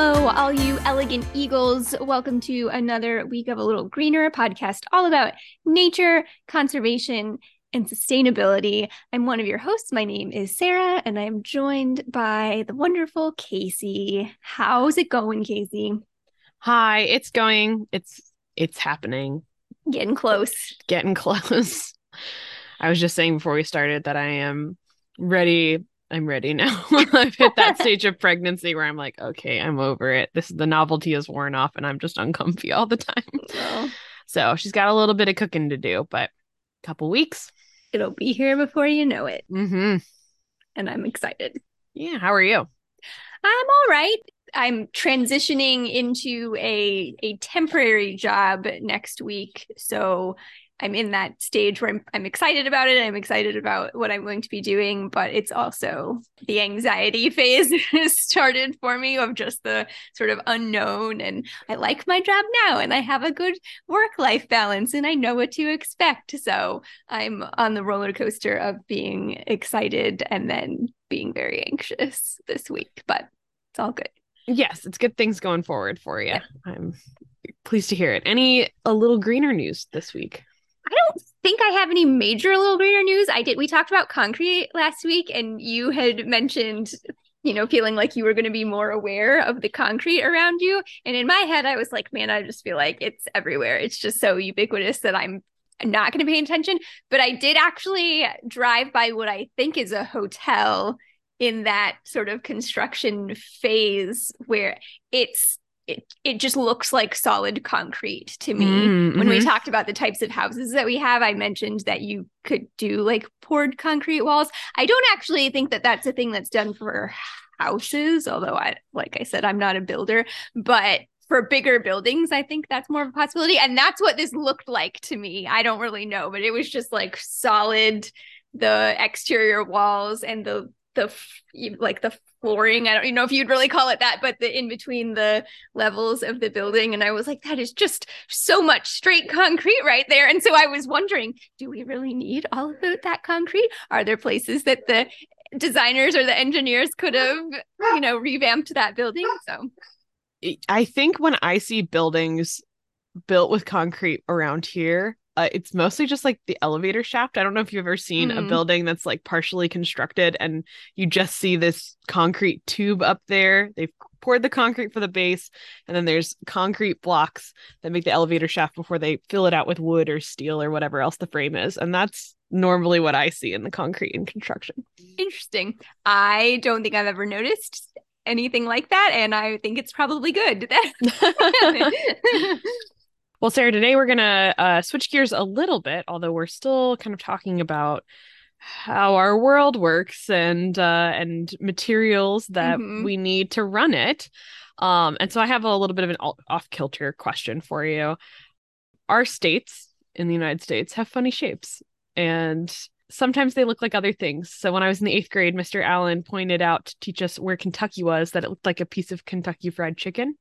Hello, all you elegant eagles. Welcome to another week of A Little Greener podcast all about nature, conservation, and sustainability. I'm one of your hosts. My name is Sara, and I'm joined by the wonderful Casey. How's it going, Casey? Hi, it's going. It's it's happening. Getting close. Getting close. I was just saying before we started that I am ready. I'm ready now. I've hit that stage of pregnancy where I'm like, okay, I'm over it. This the novelty is worn off and I'm just uncomfy all the time. Oh, So she's got a little bit of cooking to do, but a couple weeks. it'll be here before you know it, Mm-hmm. and I'm excited. Yeah. How are you? I'm all right. I'm transitioning into a a temporary job next week, so I'm in that stage where I'm I'm excited about it. I'm excited about what I'm going to be doing, but it's also the anxiety phase has started for me of just the sort of unknown. And I like my job now, and I have a good work life balance, and I know what to expect. So I'm on the roller coaster of being excited and then being very anxious this week, but it's all good. Yes, it's good things going forward for you. Yeah. I'm pleased to hear it. Any a little greener news this week? I don't think I have any major little greener news. I did. We talked about concrete last week, and you had mentioned, you know, feeling like you were going to be more aware of the concrete around you. And in my head, I was like, man, I just feel like it's everywhere. It's just so ubiquitous that I'm not going to pay attention. But I did actually drive by what I think is a hotel in that sort of construction phase where it's it, it just looks like solid concrete to me. Mm, when we mhm. talked about the types of houses that we have i mentioned that you could do like poured concrete walls. I don't actually think that that's a thing that's done for houses although i like i said i'm not a builder but for bigger buildings i think that's more of a possibility. And that's what this looked like to me. I don't really know but it was just like solid the exterior walls and the the like the flooring. I don't even know if you'd really call it that but the in between the levels of the building and i was like that is just so much straight concrete right there. And so i was wondering do we really need all of that concrete? Are there places that the designers or the engineers could have you know revamped that building? So. I think when I see buildings built with concrete around here, uh, it's mostly just like the elevator shaft. I don't know if you've ever seen a Mhm. building that's like partially constructed and you just see this concrete tube up there. They've poured the concrete for the base, and then there's concrete blocks that make the elevator shaft before they fill it out with wood or steel or whatever else the frame is. And that's normally what I see in the concrete in construction. interesting i don't think i've ever noticed anything like that and i think it's probably good Well, Sara, today we're gonna uh, switch gears a little bit, although we're still kind of talking about how our world works and uh, and materials that Mhm. we need to run it. Um, and so I have a little bit of an off kilter question for you. Our states in the United States have funny shapes, and sometimes they look like other things. So when I was in the eighth grade, Mr. Allen pointed out to teach us where Kentucky was that it looked like a piece of Kentucky Fried Chicken.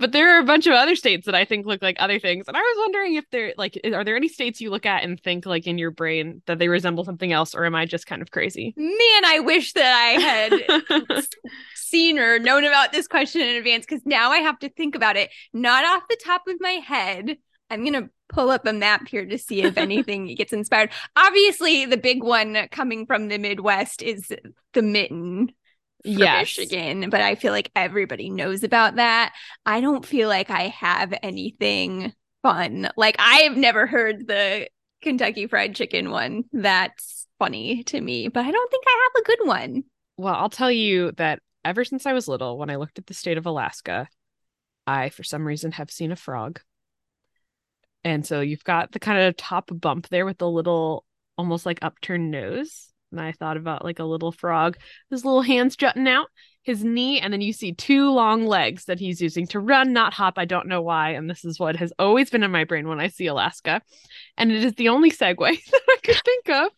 But there are a bunch of other states that I think look like other things. And I was wondering if there like are there any states you look at and think like in your brain that they resemble something else or am I just kind of crazy? man i wish that i had seen or known about this question in advance because now I have to think about it, not off the top of my head. I'm going to pull up a map here to see if anything gets inspired. Obviously, the big one coming from the Midwest is the mitten Yes. Michigan, but I feel like everybody knows about that. I don't feel like I have anything fun. Like, I have never heard the Kentucky Fried Chicken one. That's funny to me, but I don't think I have a good one. Well, I'll tell you that ever since I was little, when I looked at the state of Alaska, I, for some reason, have seen a frog. And so you've got the kind of top bump there with the little, almost like upturned nose. And I thought about like a little frog, his little hands jutting out, his knee, and then you see two long legs that he's using to run, not hop. I don't know why. And this is what has always been in my brain when I see Alaska. And it is the only segue that I could think of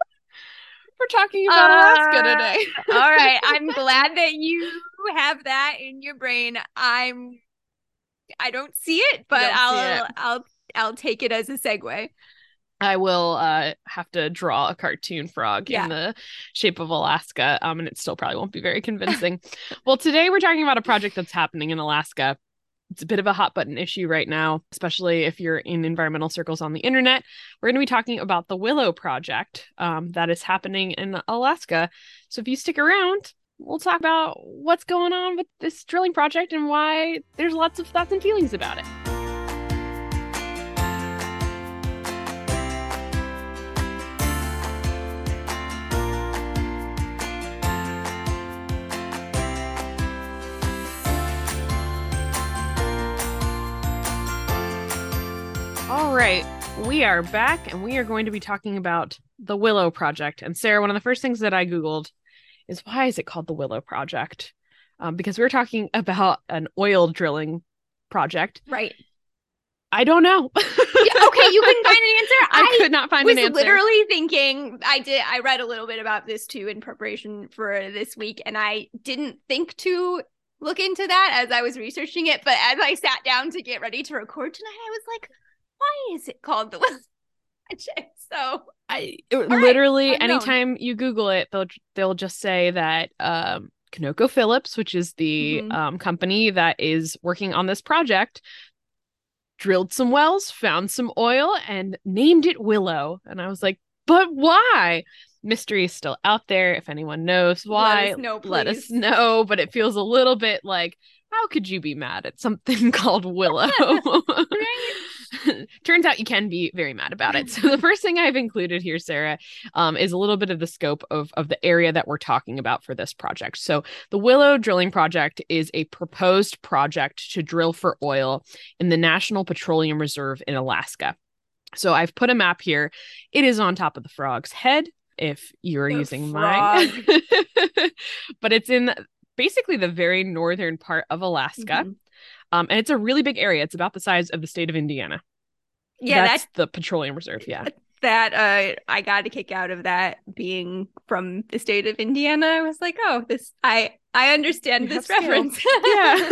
for talking about Alaska Uh, today. All right. I'm glad that you have that in your brain. I'm I don't see it, but I'll it. I'll I'll take it as a segue. I will uh, have to draw a cartoon frog Yeah. in the shape of Alaska, um, and it still probably won't be very convincing. well, today we're talking about a project that's happening in Alaska. It's a bit of a hot button issue right now, especially if you're in environmental circles on the internet. We're going to be talking about the Willow Project um, that is happening in Alaska. So if you stick around, we'll talk about what's going on with this drilling project and why there's lots of thoughts and feelings about it. All right, we are back and we are going to be talking about the Willow Project. And Sara, one of the first things that I Googled is why is it called the Willow Project? Um, because we are talking about an oil drilling project. Right. I don't know. Yeah, okay, you couldn't find an answer. I, could not find an answer. I was literally thinking I did I read a little bit about this too in preparation for this week and I didn't think to look into that as I was researching it but as I sat down to get ready to record tonight I was like why is it called the Willow Project so I right, literally unknown. anytime you Google it, they'll they'll just say that um Conoco Phillips, which is the Mhm. um, company that is working on this project, drilled some wells, found some oil, and named it Willow. And I was like, but why? Mystery is still out there. If anyone knows why, let us know let us know. But it feels a little bit like, how could you be mad at something called Willow? Turns out you can be very mad about it. So the first thing I've included here, Sara, um, is a little bit of the scope of of the area that we're talking about for this project. So the Willow Drilling Project is a proposed project to drill for oil in the National Petroleum Reserve in Alaska. So I've put a map here. It is on top of the frog's head. If you're The using mine, but it's in basically the very northern part of Alaska. Mhm. Um, and it's a really big area. It's about the size of the state of Indiana. Yeah that's that the petroleum reserve. Yeah, that uh I got a kick out of that being from the state of Indiana I was like oh this I I understand You this reference Yeah.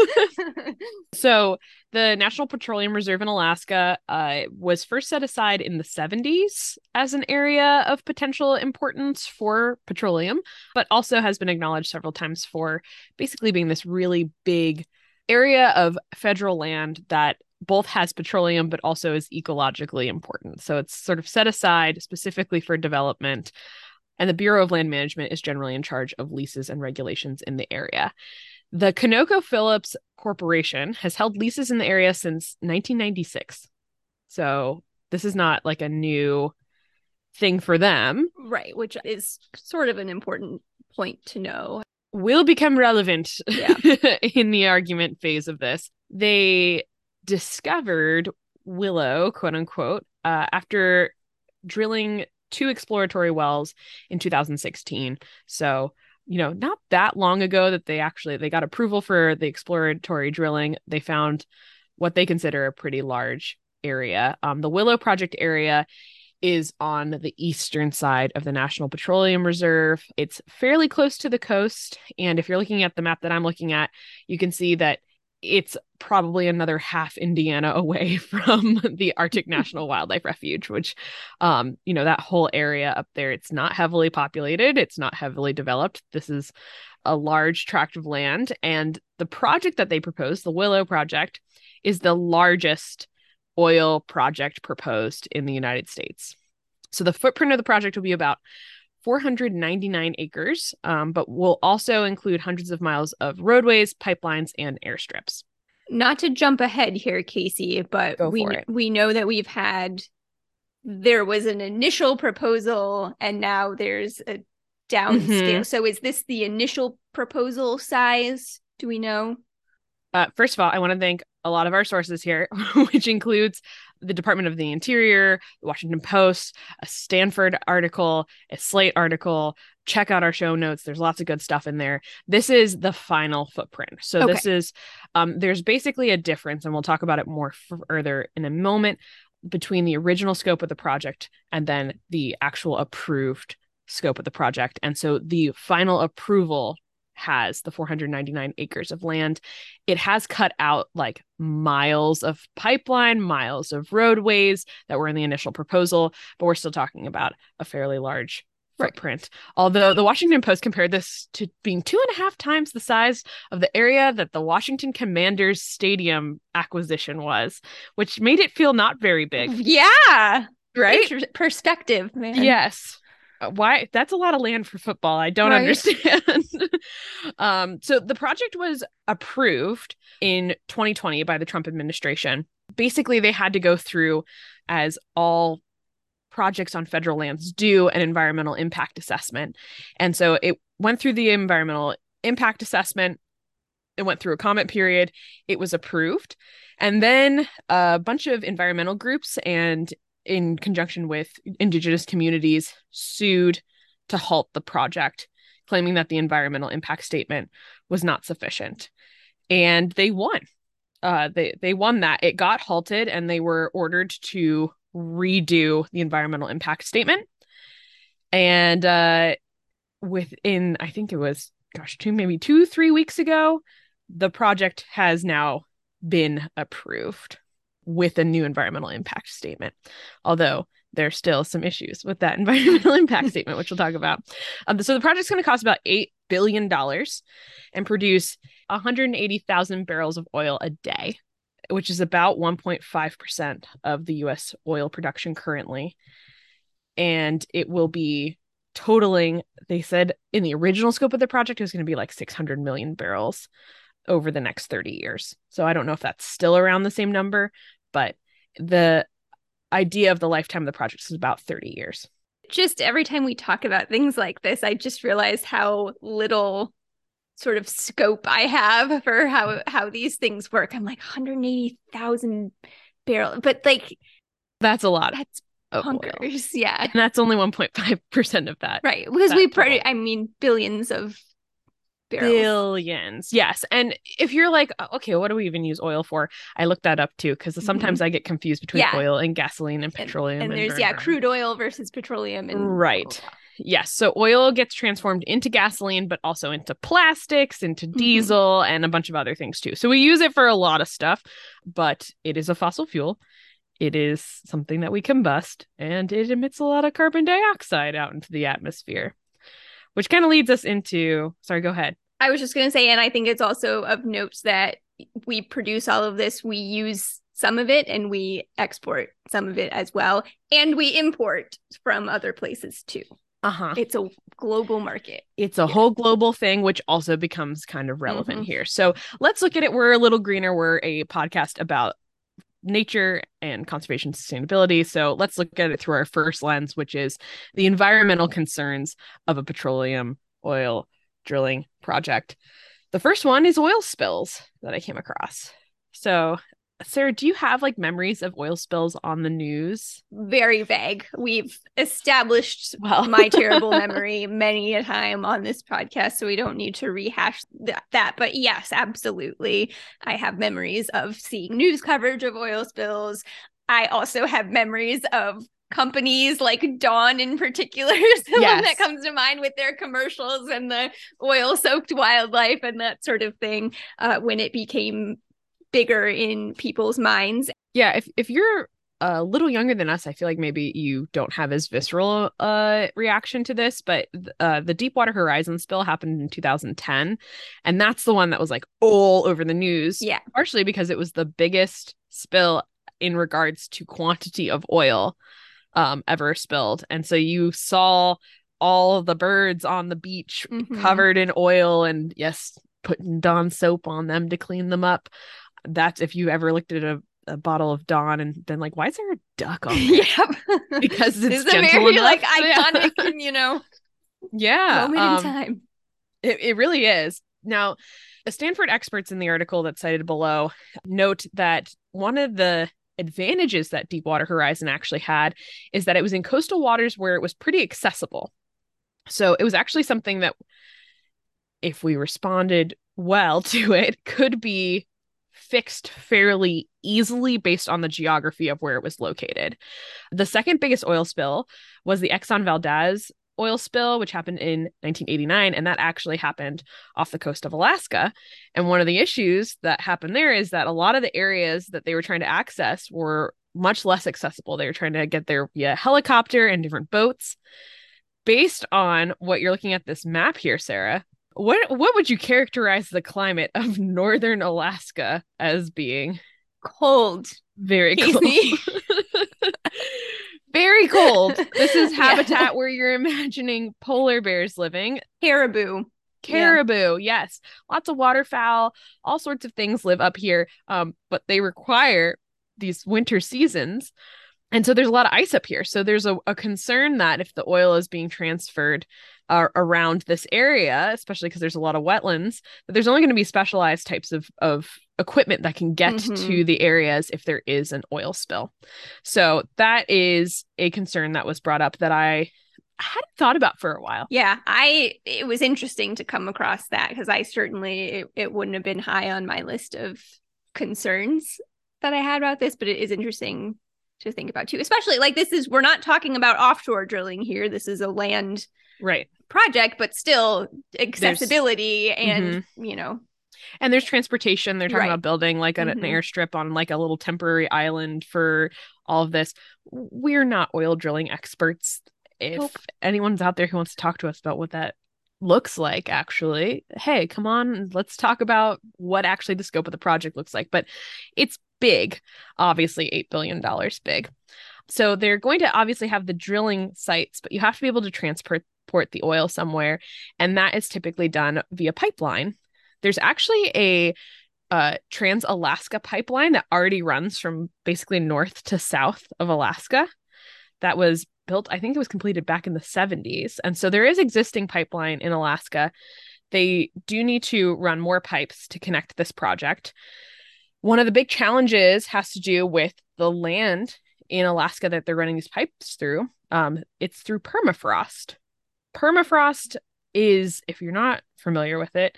so the National Petroleum Reserve in Alaska uh, was first set aside in the 70s as an area of potential importance for petroleum, but also has been acknowledged several times for basically being this really big area of federal land that both has petroleum but also is ecologically important. So it's sort of set aside specifically for development. And the Bureau of Land Management is generally in charge of leases and regulations in the area. The Conoco Phillips Corporation has held leases in the area since 1996. So this is not like a new thing for them. right which is sort of an important point to know Will become relevant Yeah. in the argument phase of this. They discovered Willow, quote unquote, uh, after drilling two exploratory wells in 2016. So, you know, not that long ago that they actually they got approval for the exploratory drilling. They found what they consider a pretty large area. Um, the Willow Project area is on the eastern side of the National Petroleum Reserve. It's fairly close to the coast. And if you're looking at the map that I'm looking at, you can see that it's probably another half Indiana away from the Arctic National Wildlife Refuge, which, um, you know, that whole area up there, it's not heavily populated, it's not heavily developed. This is a large tract of land. And the project that they proposed, the Willow Project, is the largest oil project proposed in the United States. So the footprint of the project will be about 499 acres, um, but will also include hundreds of miles of roadways, pipelines, and airstrips. not to jump ahead here Casey but Go we we know that we've had there was an initial proposal and now there's a downscale Mhm. so is this the initial proposal size do we know Uh, first of all, I want to thank a lot of our sources here, which includes the Department of the Interior, the Washington Post, a Stanford article, a Slate article. Check out our show notes. There's lots of good stuff in there. This is the final footprint. So this is um, there's basically a difference, and we'll talk about it more further in a moment between the original scope of the project and then the actual approved scope of the project. And so the final approval has the 499 acres of land. It has cut out like miles of pipeline, miles of roadways that were in the initial proposal, but we're still talking about a fairly large footprint. Right. Although the Washington Post compared this to being two and a half times the size of the area that the Washington Commanders Stadium acquisition was, which made it feel not very big. Yeah. Right? Perspective, man. Yes. Uh, why that's a lot of land for football i don't right. understand. Um so the project was approved in 2020 by the trump administration. Basically they had to go through as all projects on federal lands do an environmental impact assessment. And so it went through the environmental impact assessment. It went through a comment period. It was approved. And then a bunch of environmental groups and in conjunction with indigenous communities, sued to halt the project, claiming that the environmental impact statement was not sufficient. And they won. Uh, they they won that. It got halted, and they were ordered to redo the environmental impact statement. And uh, within, I think it was, gosh, two maybe two three weeks ago, the project has now been approved with a new environmental impact statement. Although there's still some issues with that environmental impact statement, which we'll talk about. Um, so the project's going to cost about $8 billion and produce 180,000 barrels of oil a day, which is about 1.5% of the US oil production currently. And it will be totaling, they said in the original scope of the project, it was going to be like 600 million barrels over the next 30 years. So I don't know if that's still around the same number, but the idea of the lifetime of the project is about 30 years. Just every time we talk about things like this, I just realize how little sort of scope I have for how how these things work. I'm like 180,000 barrels, but like that's a lot. That's bonkers. Yeah. And that's only 1.5% of that. Right. Because we pretty I mean billions of barrels. Billions. Yes. And if you're like, okay, what do we even use oil for? I looked that up too, because sometimes mm-hmm. I get confused between yeah. oil and gasoline and petroleum. And, and, and there's, yeah, crude oil versus petroleum. And right. Yes. So oil gets transformed into gasoline, but also into plastics, into mm-hmm. diesel, and a bunch of other things too. So we use it for a lot of stuff, but it is a fossil fuel. It is something that we combust and it emits a lot of carbon dioxide out into the atmosphere which kind of leads us into sorry go ahead i was just going to say and i think it's also of note that we produce all of this we use some of it and we export some of it as well. And we import from other places too. Uh-huh. It's a global market. It's a yeah. whole global thing which also becomes kind of relevant mm-hmm. here. So let's look at it. We're a little greener. We're a podcast about nature and conservation sustainability. So let's look at it through our first lens, which is the environmental concerns of a petroleum oil drilling project. The first one is oil spills that I came across. So Sara, do you have like memories of oil spills on the news? Very vague. We've established well. my terrible memory many a time on this podcast, so we don't need to rehash th- that. But yes, absolutely. I have memories of seeing news coverage of oil spills. I also have memories of companies like Dawn in particular is the yes. one that comes to mind with their commercials and the oil soaked wildlife and that sort of thing uh, when it became bigger in people's minds. Yeah, if if you're a little younger than us, I feel like maybe you don't have as visceral uh reaction to this, but uh the Deepwater Horizon spill happened in 2010, and that's the one that was like all over the news. Yeah. Partially because it was the biggest spill in regards to quantity of oil um ever spilled. And so you saw all the birds on the beach mm-hmm. covered in oil and yes, putting Dawn soap on them to clean them up that's if you ever looked at a, a bottle of Dawn and been like, why is there a duck on there? yeah, because it's, it's gentle very enough. like iconic, yeah. and you know, yeah, moment um, in time. It it really is. Now, the Stanford experts in the article that's cited below note that one of the advantages that Deepwater Horizon actually had is that it was in coastal waters where it was pretty accessible. So it was actually something that, if we responded well to it, could be fixed fairly easily based on the geography of where it was located. The second biggest oil spill was the Exxon Valdez oil spill, which happened in 1989, and that actually happened off the coast of Alaska. And one of the issues that happened there is that a lot of the areas that they were trying to access were much less accessible. They were trying to get there via helicopter and different boats. Based on what you're looking at this map here, Sara, what what would you characterize the climate of northern Alaska as being? Cold. Very cold. Very cold. This is habitat Yeah. where you're imagining polar bears living. Caribou. Caribou, yes. Lots of waterfowl, all sorts of things live up here. Um, but they require these winter seasons. And so there's a lot of ice up here. So there's a, a concern that if the oil is being transferred around this area, especially because there's a lot of wetlands, that there's only going to be specialized types of, of equipment that can get Mhm. to the areas if there is an oil spill. So that is a concern that was brought up that I hadn't thought about for a while. Yeah, I it was interesting to come across that because I certainly it, it wouldn't have been high on my list of concerns that I had about this, but it is interesting to think about too. Especially like this is we're not talking about offshore drilling here. This is a land Right. project, but still accessibility and you know And there's transportation. They're talking Right. about building like an, an Mhm. airstrip on like a little temporary island for all of this. We're not oil drilling experts. If Nope. anyone's out there who wants to talk to us about what that looks like, actually, hey, come on, let's talk about what actually the scope of the project looks like. But it's big, obviously, $8 billion big. So they're going to obviously have the drilling sites, but you have to be able to transport the oil somewhere. And that is typically done via pipeline there's actually a uh, Trans Alaska pipeline that already runs from basically north to south of Alaska. That was built, I think it was completed back in the 70s. And so there is existing pipeline in Alaska. They do need to run more pipes to connect this project. One of the big challenges has to do with the land in Alaska that they're running these pipes through. Um, it's through permafrost. Permafrost is, if you're not familiar with it,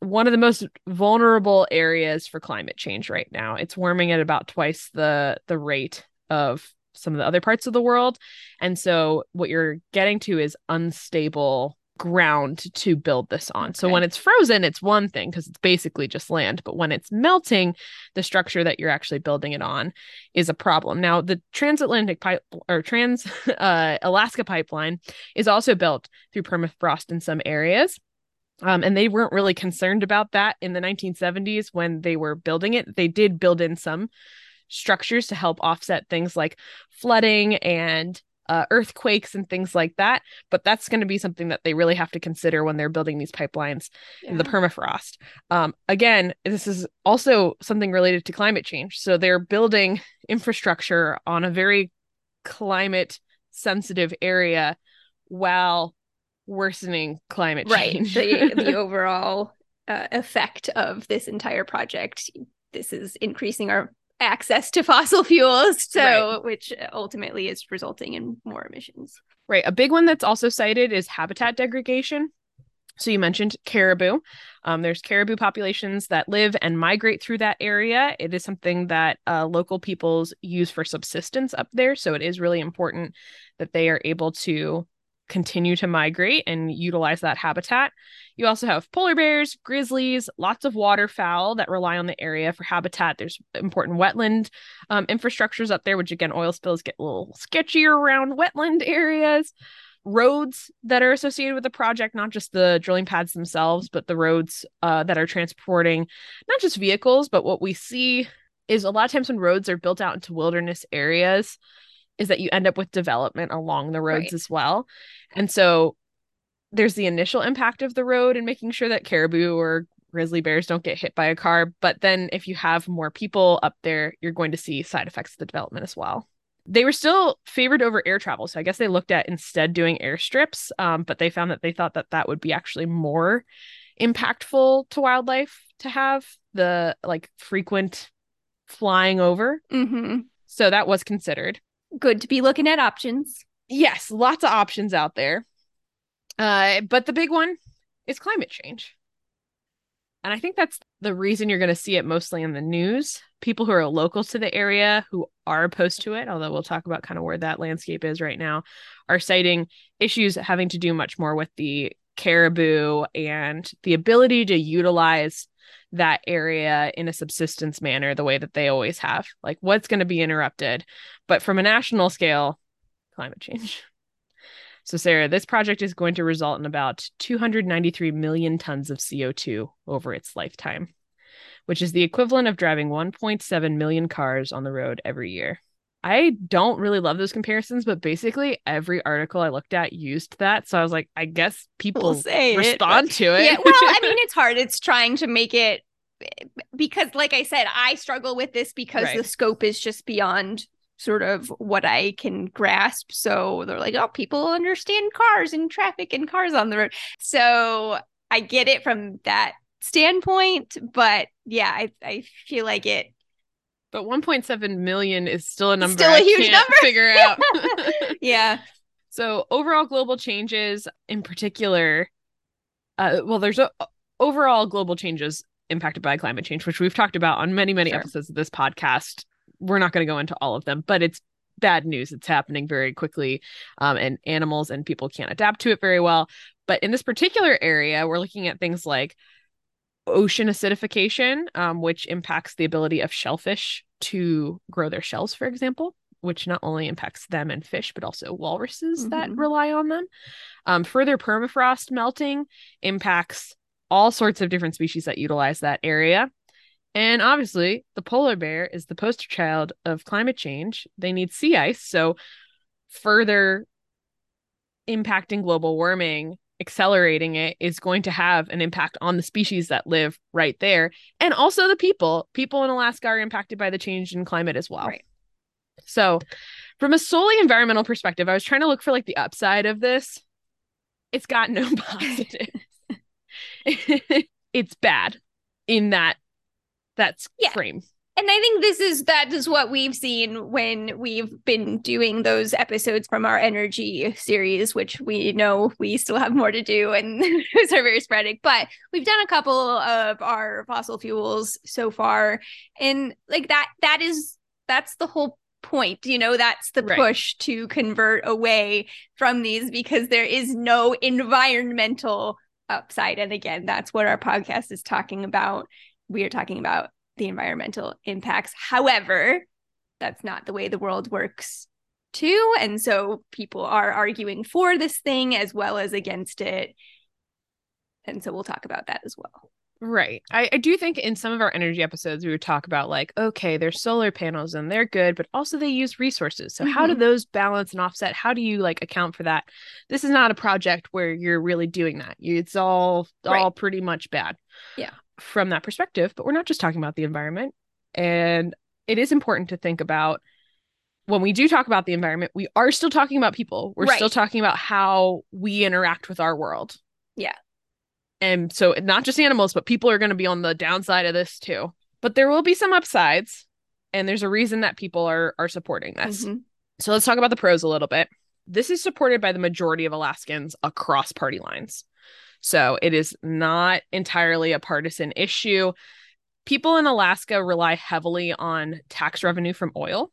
one of the most vulnerable areas for climate change right now. It's warming at about twice the the rate of some of the other parts of the world. And so what you're getting to is unstable ground to build this on. So when it's frozen, it's one thing because it's basically just land, but when it's melting, the structure that you're actually building it on is a problem. Now, the transatlantic pipe or trans uh, Alaska pipeline is also built through permafrost in some areas. Um, and they weren't really concerned about that in the 1970s when they were building it. They did build in some structures to help offset things like flooding and uh, earthquakes and things like that. But that's going to be something that they really have to consider when they're building these pipelines in the permafrost. Um, again, this is also something related to climate change. So they're building infrastructure on a very climate sensitive area while worsening climate right change. the the overall uh, effect of this entire project this is increasing our access to fossil fuels so which ultimately is resulting in more emissions Right. A big one that's also cited is habitat degradation. So you mentioned caribou. Um, there's caribou populations that live and migrate through that area. It is something that uh, local peoples use for subsistence up there. So it is really important that they are able to continue to migrate and utilize that habitat. You also have polar bears, grizzlies, lots of waterfowl that rely on the area for habitat. There's important wetland um, infrastructures up there, which again, oil spills get a little sketchier around wetland areas. Roads that are associated with the project, not just the drilling pads themselves, but the roads uh, that are transporting not just vehicles, but what we see is a lot of times when roads are built out into wilderness areas, is that you end up with development along the roads Right. as well. And so there's the initial impact of the road and making sure that caribou or grizzly bears don't get hit by a car. But then if you have more people up there, you're going to see side effects of the development as well. They were still favored over air travel. So I guess they looked at instead doing airstrips, um, but they found that they thought that that would be actually more impactful to wildlife to have the like frequent flying over. hmm So that was considered. Good to be looking at options yes, lots of options out there. Uh, but the big one is climate change. And I think that's the reason you're going to see it mostly in the news. People who are local to the area who are opposed to it, although we'll talk about kind of where that landscape is right now, are citing issues having to do much more with the caribou and the ability to utilize that area in a subsistence manner the way that they always have. Like what's going to be interrupted. But from a national scale, climate change. So, Sara, this project is going to result in about 293 million tons of CO2 over its lifetime, which is the equivalent of driving 1.7 million cars on the road every year. I don't really love those comparisons, but basically every article I looked at used that. So I was like, I guess people we'll say respond it, to it. Yeah, well, I mean, it's hard. It's trying to make it because, like I said, I struggle with this because right. the scope is just beyond sort of what I can grasp. So they're like, oh, people understand cars and traffic and cars on the road. So I get it from that standpoint. But yeah, I, I feel like it. But 1.7 million is still a number still a I huge number. figure out. yeah. So overall global changes in particular, uh, well, there's a, overall global changes impacted by climate change, which we've talked about on many, many sure. episodes of this podcast we're not going to go into all of them, but it's bad news. It's happening very quickly, um, and animals and people can't adapt to it very well. But in this particular area, we're looking at things like ocean acidification, um, which impacts the ability of shellfish to grow their shells, for example, which not only impacts them and fish, but also walruses mm-hmm. that rely on them. Um, further permafrost melting impacts all sorts of different species that utilize that area. And obviously, the polar bear is the poster child of climate change. They need sea ice. So, further impacting global warming, accelerating it, is going to have an impact on the species that live right there. And also the people. People in Alaska are impacted by the change in climate as well. Right. So, from a solely environmental perspective, I was trying to look for like the upside of this. It's got no positive. it's bad in that that's yeah. frame. And I think this is that is what we've seen when we've been doing those episodes from our energy series, which we know we still have more to do and those are very sporadic. But we've done a couple of our fossil fuels so far. And like that that is that's the whole point you know that's the right. push to convert away from these because there is no environmental upside and again that's what our podcast is talking about we are talking about the environmental impacts. However, that's not the way the world works too. And so people are arguing for this thing as well as against it. And so we'll talk about that as well. Right. I, I do think in some of our energy episodes, we would talk about like, okay, there's solar panels and they're good, but also they use resources. So, mm-hmm. how do mm-hmm. those balance and offset? How do you like account for that? This is not a project where you're really doing that. It's all right. all pretty much bad. Yeah from that perspective, but we're not just talking about the environment. And it is important to think about when we do talk about the environment, we are still talking about people. We're right. still talking about how we interact with our world. Yeah. And so not just animals, but people are going to be on the downside of this too. But there will be some upsides, and there's a reason that people are are supporting this. Mm-hmm. So let's talk about the pros a little bit. This is supported by the majority of Alaskans across party lines. So it is not entirely a partisan issue. People in Alaska rely heavily on tax revenue from oil.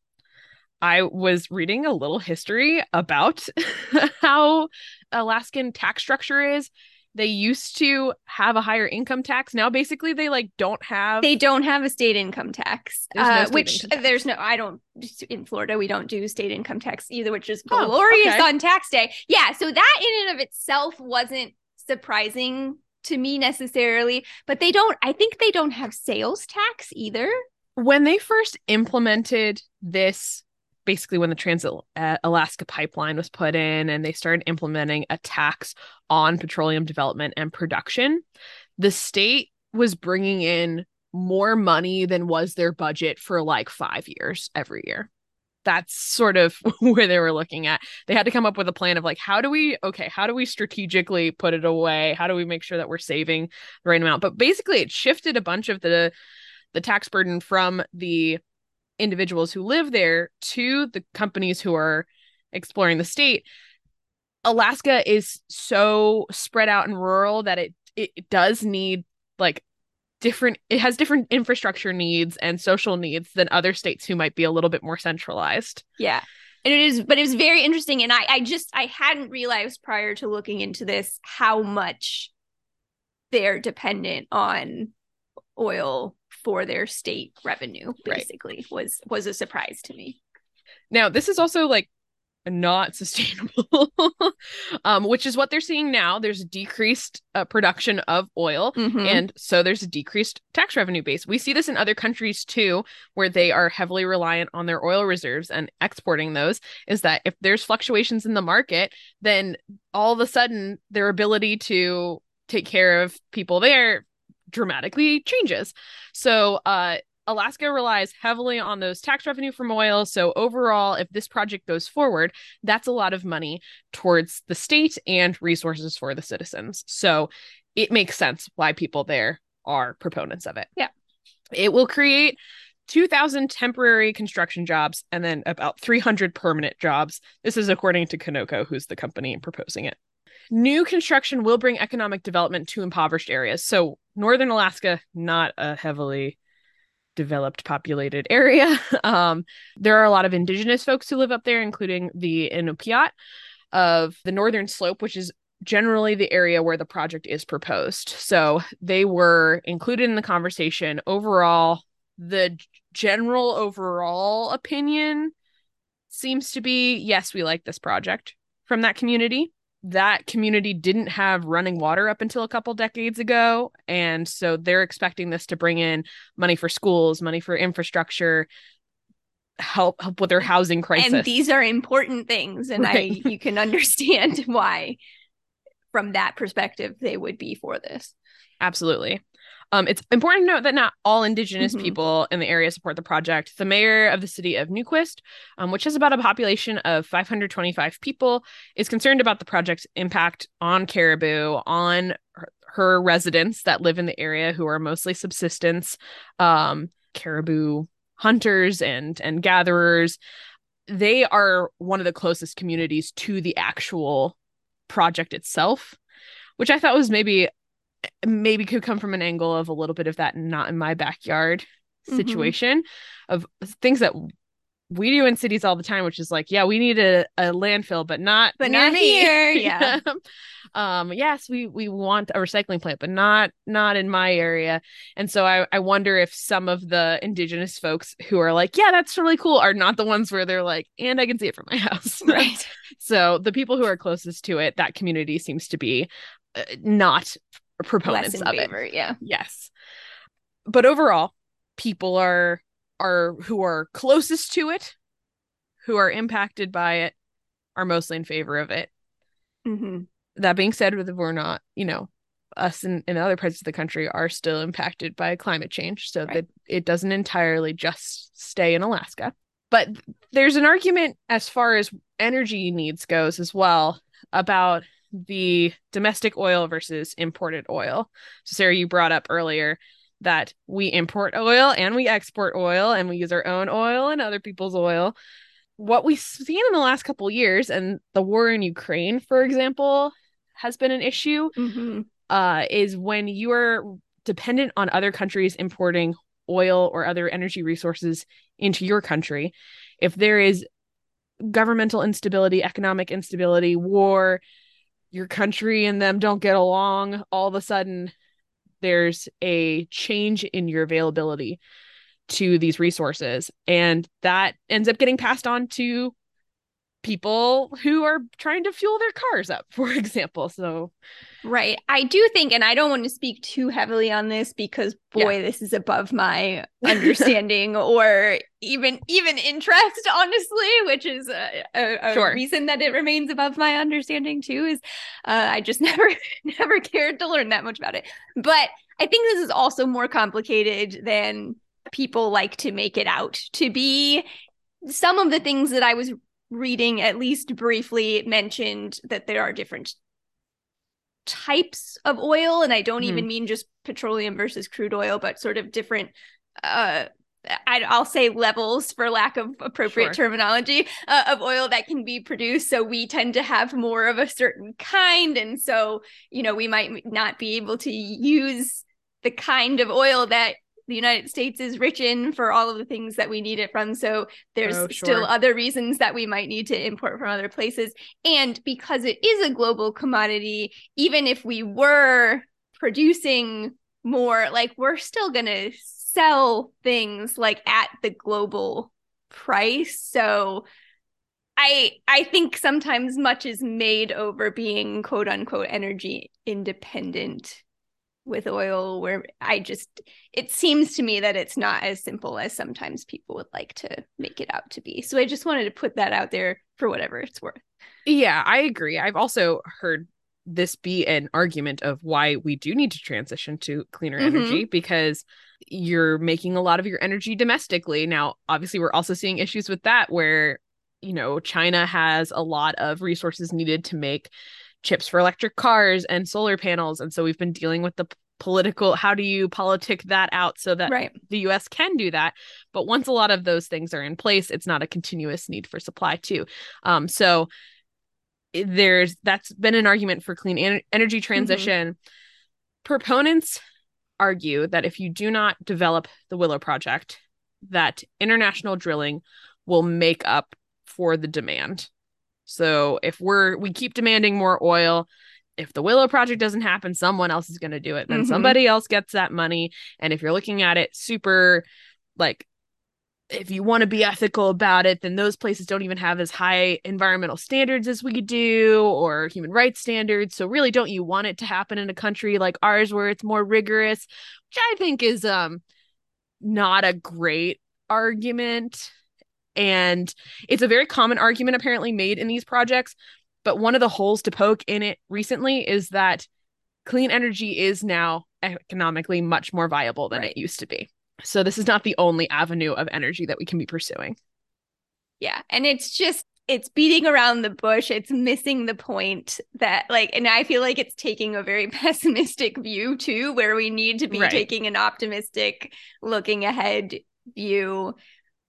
I was reading a little history about how Alaskan tax structure is. They used to have a higher income tax. Now, basically, they like don't have. They don't have a state income tax, no uh, state which income tax. there's no. I don't in Florida. We don't do state income tax either, which is glorious oh, okay. on tax day. Yeah, so that in and of itself wasn't surprising to me necessarily, but they don't, I think they don't have sales tax either. When they first implemented this, basically when the Trans uh, Alaska pipeline was put in and they started implementing a tax on petroleum development and production, the state was bringing in more money than was their budget for like five years every year that's sort of where they were looking at. They had to come up with a plan of like, how do we, okay, how do we strategically put it away? How do we make sure that we're saving the right amount? But basically, it shifted a bunch of the the tax burden from the individuals who live there to the companies who are exploring the state. Alaska is so spread out and rural that it it does need like different it has different infrastructure needs and social needs than other states who might be a little bit more centralized. Yeah. And it is, but it was very interesting. And I, I just, I hadn't realized prior to looking into this how much they're dependent on oil for their state revenue basically right. was was a surprise to me now this is also like not sustainable um, which is what they're seeing now. There's decreased uh, production of oil mm-hmm. and so there's a decreased tax revenue base. We see this in other countries too where they are heavily reliant on their oil reserves and exporting those is that if there's fluctuations in the market then all of a sudden their ability to take care of people there dramatically changes. So uh Alaska relies heavily on those tax revenue from oil. So, overall, if this project goes forward, that's a lot of money towards the state and resources for the citizens. So, it makes sense why people there are proponents of it. Yeah. It will create 2,000 temporary construction jobs and then about 300 permanent jobs. This is according to Conoco, who's the company proposing it. New construction will bring economic development to impoverished areas. So, Northern Alaska, not a heavily developed populated area. Um, there are a lot of indigenous folks who live up there, including the Inupiat of the Northern Slope, which is generally the area where the project is proposed. So they were included in the conversation. Overall, the general overall opinion seems to be yes, we like this project from that community that community didn't have running water up until a couple decades ago. And so they're expecting this to bring in money for schools money for infrastructure help help with their housing crisis. and these are important things and right. i you can understand why from that perspective they would be for this. Absolutely um, it's important to note that not all Indigenous mm-hmm. people in the area support the project. The mayor of the city of Nuiqsut, um, which has about a population of 525 people, is concerned about the project's impact on caribou, on her, her residents that live in the area who are mostly subsistence um, caribou hunters and and gatherers. They are one of the closest communities to the actual project itself, which I thought was maybe maybe could come from an angle of a little bit of that not in my backyard mm-hmm. situation mm-hmm. of things that we do in cities all the time, which is like, yeah, we need a, a landfill, but not but not here. Yeah. um, yes, we we want a recycling plant, but not not in my area. And so I, I wonder if some of the indigenous folks who are like, yeah, that's really cool, are not the ones where they're like, and I can see it from my house. Right. so the people who are closest to it, that community seems to be uh, not proponents of favor, it. Yeah. Yes. But overall, people are are who are closest to it, who are impacted by it, are mostly in favor of it. Mm-hmm. That being said, with we're not, you know, us in, in other parts of the country are still impacted by climate change, so right. that it doesn't entirely just stay in Alaska. But there's an argument as far as energy needs goes as well about the domestic oil versus imported oil. So, Sara, you brought up earlier that we import oil and we export oil and we use our own oil and other people's oil. What we've seen in the last couple years, and the war in Ukraine, for example, has been an issue, mm-hmm. uh, is when you are dependent on other countries importing oil or other energy resources into your country. If there is governmental instability, economic instability, war, your country and them don't get along, all of a sudden there's a change in your availability to these resources. And that ends up getting passed on to people who are trying to fuel their cars up, for example. So, right. I do think, and I don't want to speak too heavily on this because, boy, yeah. this is above my understanding or even even interest, honestly, which is a, a, a sure. reason that it remains above my understanding too. Is uh, I just never never cared to learn that much about it. But I think this is also more complicated than people like to make it out to be some of the things that I was reading at least briefly mentioned that there are different types of oil and i don't mm-hmm. even mean just petroleum versus crude oil but sort of different uh I, will say levels for lack of appropriate sure. terminology uh, of oil that can be produced. So we tend to have more of a certain kind. And so, you know, we might not be able to use the kind of oil that the United States is rich in for all of the things that we need it from. So there's Oh, sure. still other reasons that we might need to import from other places. And because it is a global commodity, even if we were producing more, like we're still going to sell things like at the global price. So I I think sometimes much is made over being quote unquote energy independent with oil where I just it seems to me that it's not as simple as sometimes people would like to make it out to be. So I just wanted to put that out there for whatever it's worth. Yeah, I agree. I've also heard this be an argument of why we do need to transition to cleaner Mhm. energy because you're making a lot of your energy domestically. Now, obviously, we're also seeing issues with that where, you know, China has a lot of resources needed to make chips for electric cars and solar panels. And so we've been dealing with the p- political how do you politic that out so that Right. the US can do that. But once a lot of those things are in place, it's not a continuous need for supply, too. Um, so there's that's been an argument for clean en- energy transition. Proponents argue that if you do not develop the Willow Project, that international drilling will make up for the demand. So if we're we keep demanding more oil, if the Willow Project doesn't happen, someone else is going to do it. Then Mhm. somebody else gets that money. And if you're looking at it super like if you want to be ethical about it, then those places don't even have as high environmental standards as we do or human rights standards. So really don't you want it to happen in a country like ours where it's more rigorous, which I think is um not a great argument. And it's a very common argument apparently made in these projects. But one of the holes to poke in it recently is that clean energy is now economically much more viable than Right. it used to be. So this is not the only avenue of energy that we can be pursuing. Yeah. And it's just it's beating around the bush. It's missing the point that like and I feel like it's taking a very pessimistic view too where we need to be Right. taking an optimistic looking ahead view.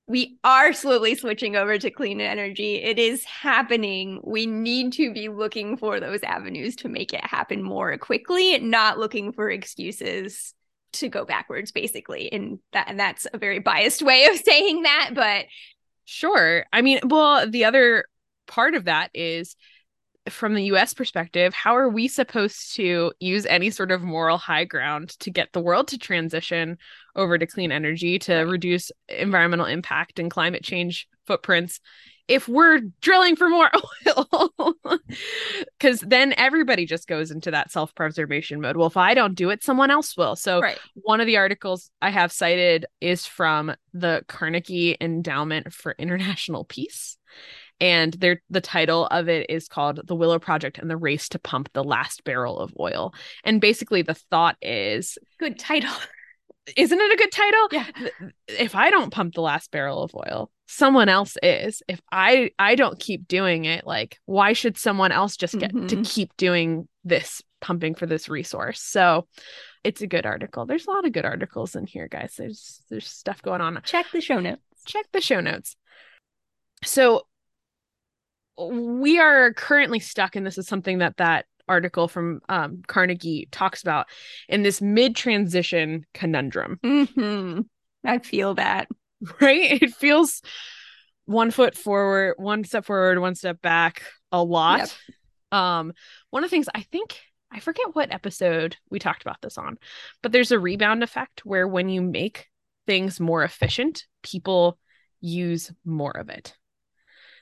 We are slowly switching over to clean energy. It is happening. We need to be looking for those avenues to make it happen more quickly, not looking for excuses to go backwards basically. And that and that's a very biased way of saying that, but Sure. I mean, well, the other part of that is from the US perspective, how are we supposed to use any sort of moral high ground to get the world to transition over to clean energy to reduce environmental impact and climate change footprints if we're drilling for more oil? Because then everybody just goes into that self preservation mode. Well, if I don't do it, someone else will. So, right. one of the articles I have cited is from the Carnegie Endowment for International Peace. And the title of it is called The Willow Project and the Race to Pump the Last Barrel of Oil. And basically the thought is, Good title. isn't it a good title? Yeah. If I don't pump the last barrel of oil, someone else is. If I I don't keep doing it, like why should someone else just get to Mhm. keep doing this pumping for this resource? So it's a good article. There's a lot of good articles in here, guys. There's there's stuff going on. Check the show notes. Check the show notes. So we are currently stuck, and this is something that that article from um, Carnegie talks about in this mid transition conundrum. hmm I feel that. right? It feels one foot forward, one step forward, one step back a lot. Yep. Um, one of the things I think I forget what episode we talked about this on, but there's a rebound effect where when you make things more efficient, people use more of it.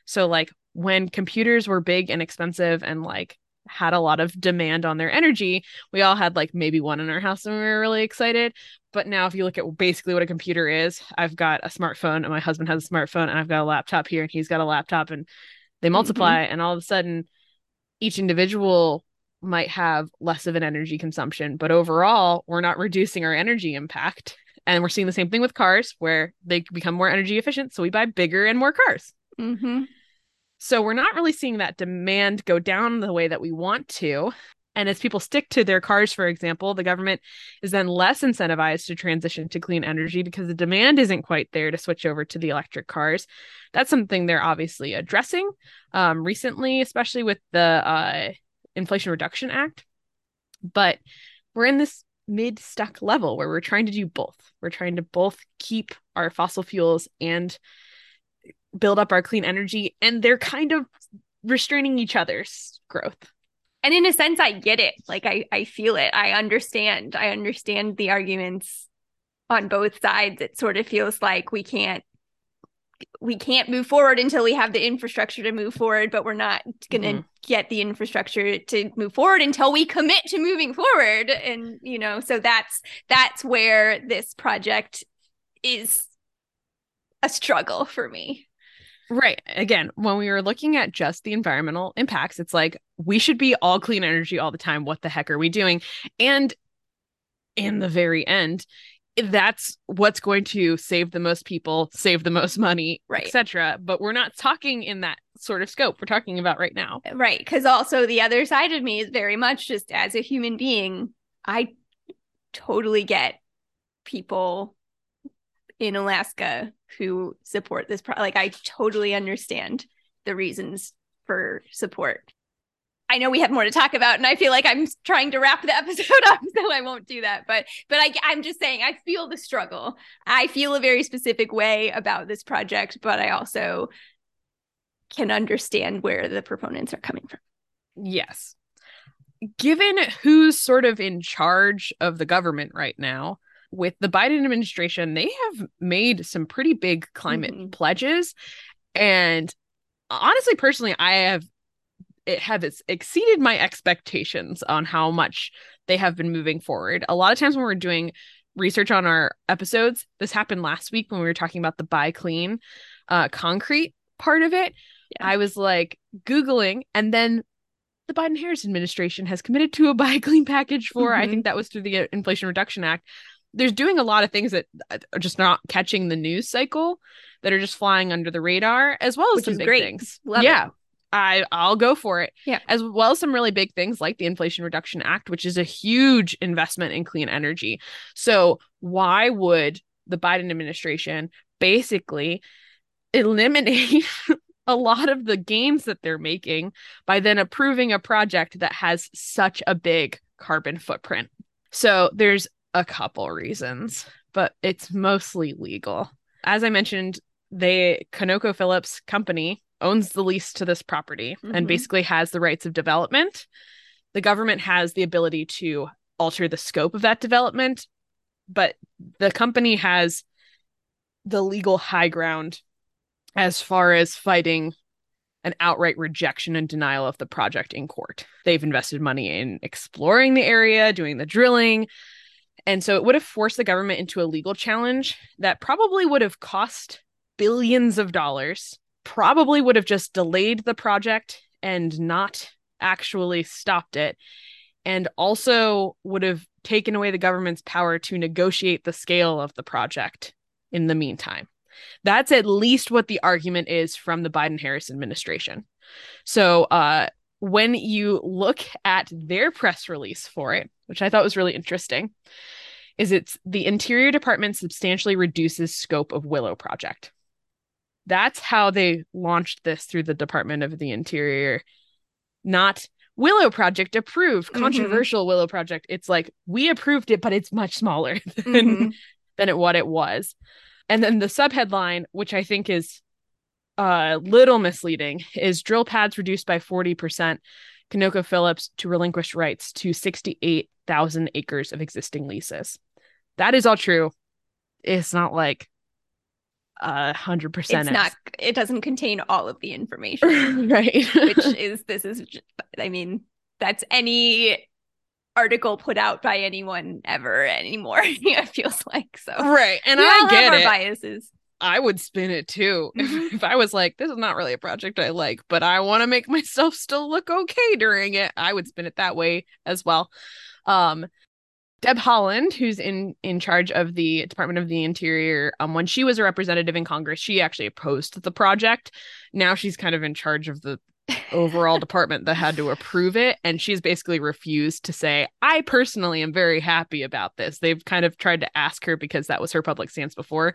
So like when computers were big and expensive and like had a lot of demand on their energy, we all had like maybe one in our house and we were really excited. But now if you look at basically what a computer is, I've got a smartphone and my husband has a smartphone and I've got a laptop here and he's got a laptop and they multiply and all of a sudden each individual might have less of an energy consumption, but overall we're not reducing our energy impact. And we're seeing the same thing with cars where they become more energy efficient, so we buy bigger and more cars. hmm So we're not really seeing that demand go down the way that we want to. And as people stick to their cars, for example, the government is then less incentivized to transition to clean energy because the demand isn't quite there to switch over to the electric cars. That's something they're obviously addressing um, recently, especially with the uh, Inflation Reduction Act. But we're in this mid stuck level where we're trying to do both. We're trying to both keep our fossil fuels and build up our clean energy, and they're kind of restraining each other's growth. And in a sense, I get it. Like I, I feel it. I understand. I understand the arguments on both sides. It sort of feels like we can't we can't move forward until we have the infrastructure to move forward, but we're not going to mm-hmm. get the infrastructure to move forward until we commit to moving forward. And, you know, so that's, that's where this project is a struggle for me. Right. Again, when we were looking at just the environmental impacts, it's like we should be all clean energy all the time. What the heck are we doing? And in the very end, that's what's going to save the most people, save the most money, right. etc. But we're not talking in that sort of scope we're talking about right now. Right. Because also the other side of me is very much just as a human being, I totally get people in Alaska who support this. Pro- like, I totally understand the reasons for support. I know we have more to talk about, and I feel like I'm trying to wrap the episode up, so I won't do that. But but I, I'm just saying I feel the struggle. I feel a very specific way about this project, but I also can understand where the proponents are coming from. Yes. Given who's sort of in charge of the government right now, with the Biden administration, they have made some pretty big climate mm-hmm. pledges. And honestly, personally, I have it has exceeded my expectations on how much they have been moving forward. A lot of times when we're doing research on our episodes, this happened last week when we were talking about the buy clean uh, concrete part of it. Yeah. I was like Googling, and then the Biden Harris administration has committed to a buy clean package for, mm-hmm. I think that was through the Inflation Reduction Act. There's doing a lot of things that are just not catching the news cycle that are just flying under the radar, as well as Which some big great. things. Love yeah. It. I I'll go for it. Yeah. As well as some really big things like the Inflation Reduction Act, which is a huge investment in clean energy. So why would the Biden administration basically eliminate a lot of the gains that they're making by then approving a project that has such a big carbon footprint? So there's a couple reasons, but it's mostly legal. As I mentioned, the they ConocoPhillips company owns the lease to this property mm-hmm. and basically has the rights of development. The government has the ability to alter the scope of that development, but the company has the legal high ground as far as fighting an outright rejection and denial of the project in court. They've invested money in exploring the area, doing the drilling. And so it would have forced the government into a legal challenge that probably would have cost billions of dollars probably would have just delayed the project and not actually stopped it and also would have taken away the government's power to negotiate the scale of the project in the meantime. That's at least what the argument is from the Biden Harris administration. So, uh, when you look at their press release for it, which I thought was really interesting, is it's the Interior Department substantially reduces scope of Willow project. That's how they launched this through the Department of the Interior, not Willow Project approved, mm-hmm. controversial mm-hmm. Willow Project. It's like we approved it, but it's much smaller than, mm-hmm. than it what it was. And then the subheadline, which I think is a uh, little misleading, is drill pads reduced by 40%. ConocoPhillips to relinquish rights to 68,000 acres of existing leases. That is all true. It's not like a hundred percent. It's not. It doesn't contain all of the information, right? which is this is. I mean, that's any article put out by anyone ever anymore. it feels like so. Right, and we I get it. Biases. I would spin it too mm-hmm. if, if I was like, this is not really a project I like, but I want to make myself still look okay during it. I would spin it that way as well. Um, Deb Haaland, who's in in charge of the Department of the Interior, um, when she was a representative in Congress, she actually opposed the project. Now she's kind of in charge of the overall department that had to approve it, and she's basically refused to say, "I personally am very happy about this." They've kind of tried to ask her because that was her public stance before,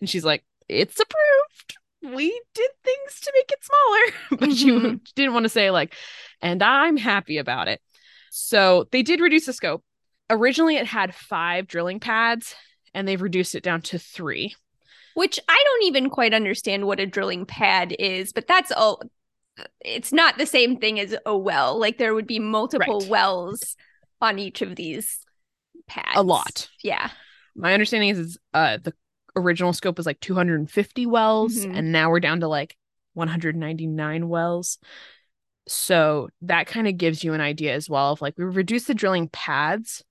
and she's like, "It's approved." we did things to make it smaller but mm-hmm. she didn't want to say like and i'm happy about it so they did reduce the scope originally it had five drilling pads and they've reduced it down to three. Which I don't even quite understand what a drilling pad is, but that's all. It's not the same thing as a well. Like there would be multiple Right. wells on each of these pads. A lot. Yeah. My understanding is, is uh, the original scope was like 250 wells, Mhm. and now we're down to like 199 wells. So that kind of gives you an idea as well of like we reduced the drilling pads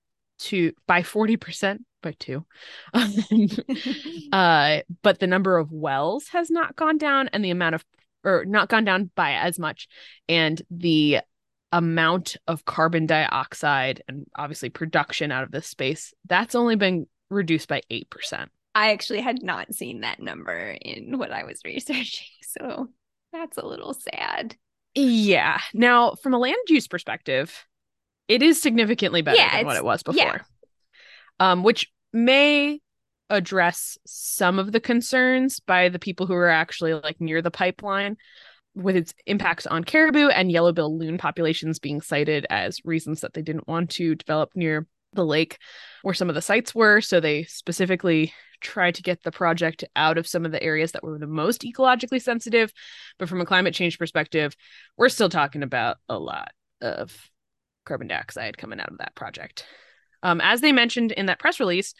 to by 40% by two. uh, but the number of wells has not gone down, and the amount of or not gone down by as much, and the amount of carbon dioxide and obviously production out of this space that's only been reduced by 8%. I actually had not seen that number in what I was researching. So that's a little sad. Yeah. Now, from a land use perspective, it is significantly better Yeah, than what it was before. yeah. Um, which may address some of the concerns by the people who are actually like near the pipeline with its impacts on caribou and yellow-billed loon populations being cited as reasons that they didn't want to develop near the lake where some of the sites were. So they specifically tried to get the project out of some of the areas that were the most ecologically sensitive. But from a climate change perspective, we're still talking about a lot of carbon dioxide coming out of that project. Um, as they mentioned in that press release,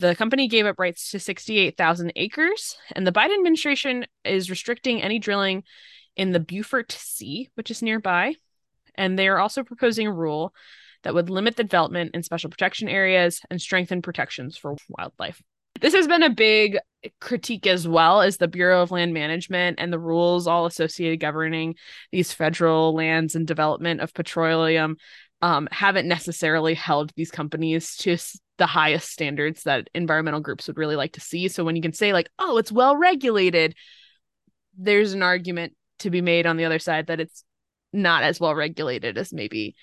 the company gave up rights to 68,000 acres, and the Biden administration is restricting any drilling in the Beaufort Sea, which is nearby. And they are also proposing a rule that would limit the development in special protection areas and strengthen protections for wildlife. This has been a big critique as well as the Bureau of Land Management and the rules all associated governing these federal lands and development of petroleum um, haven't necessarily held these companies to the highest standards that environmental groups would really like to see. So when you can say like, "Oh, it's well regulated," there's an argument to be made on the other side that it's not as well regulated as maybe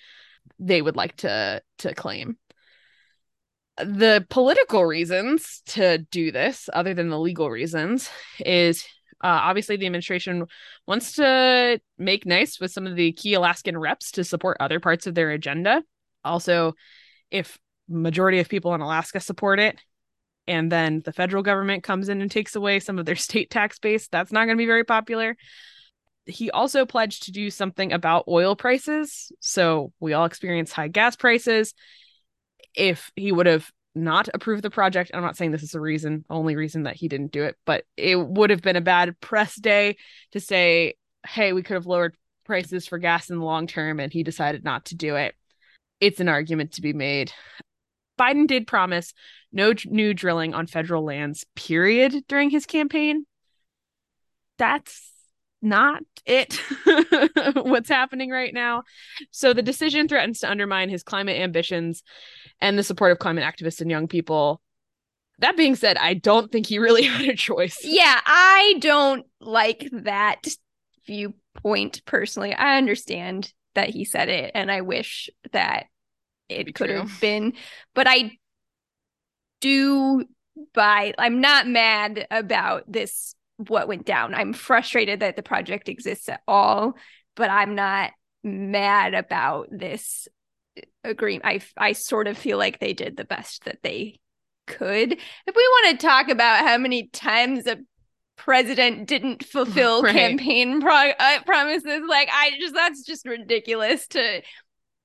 they would like to to claim. The political reasons to do this, other than the legal reasons, is uh, obviously the administration wants to make nice with some of the key Alaskan reps to support other parts of their agenda. Also, if majority of people in Alaska support it, and then the federal government comes in and takes away some of their state tax base, that's not going to be very popular. He also pledged to do something about oil prices. So we all experience high gas prices. If he would have not approve the project, I'm not saying this is the reason, only reason that he didn't do it, but it would have been a bad press day to say, hey, we could have lowered prices for gas in the long term, and he decided not to do it. It's an argument to be made. Biden did promise no new drilling on federal lands, period, during his campaign. That's not it. What's happening right now. So the decision threatens to undermine his climate ambitions and the support of climate activists and young people. That being said, I don't think he really had a choice. Yeah, I don't like that viewpoint personally. I understand that he said it, and I wish that it could have been, but I do buy. I'm not mad about this, what went down. I'm frustrated that the project exists at all, but I'm not mad about this agreement. I, I sort of feel like they did the best that they could. If we want to talk about how many times a president didn't fulfill Right. campaign pro- uh, promises, like I just that's just ridiculous to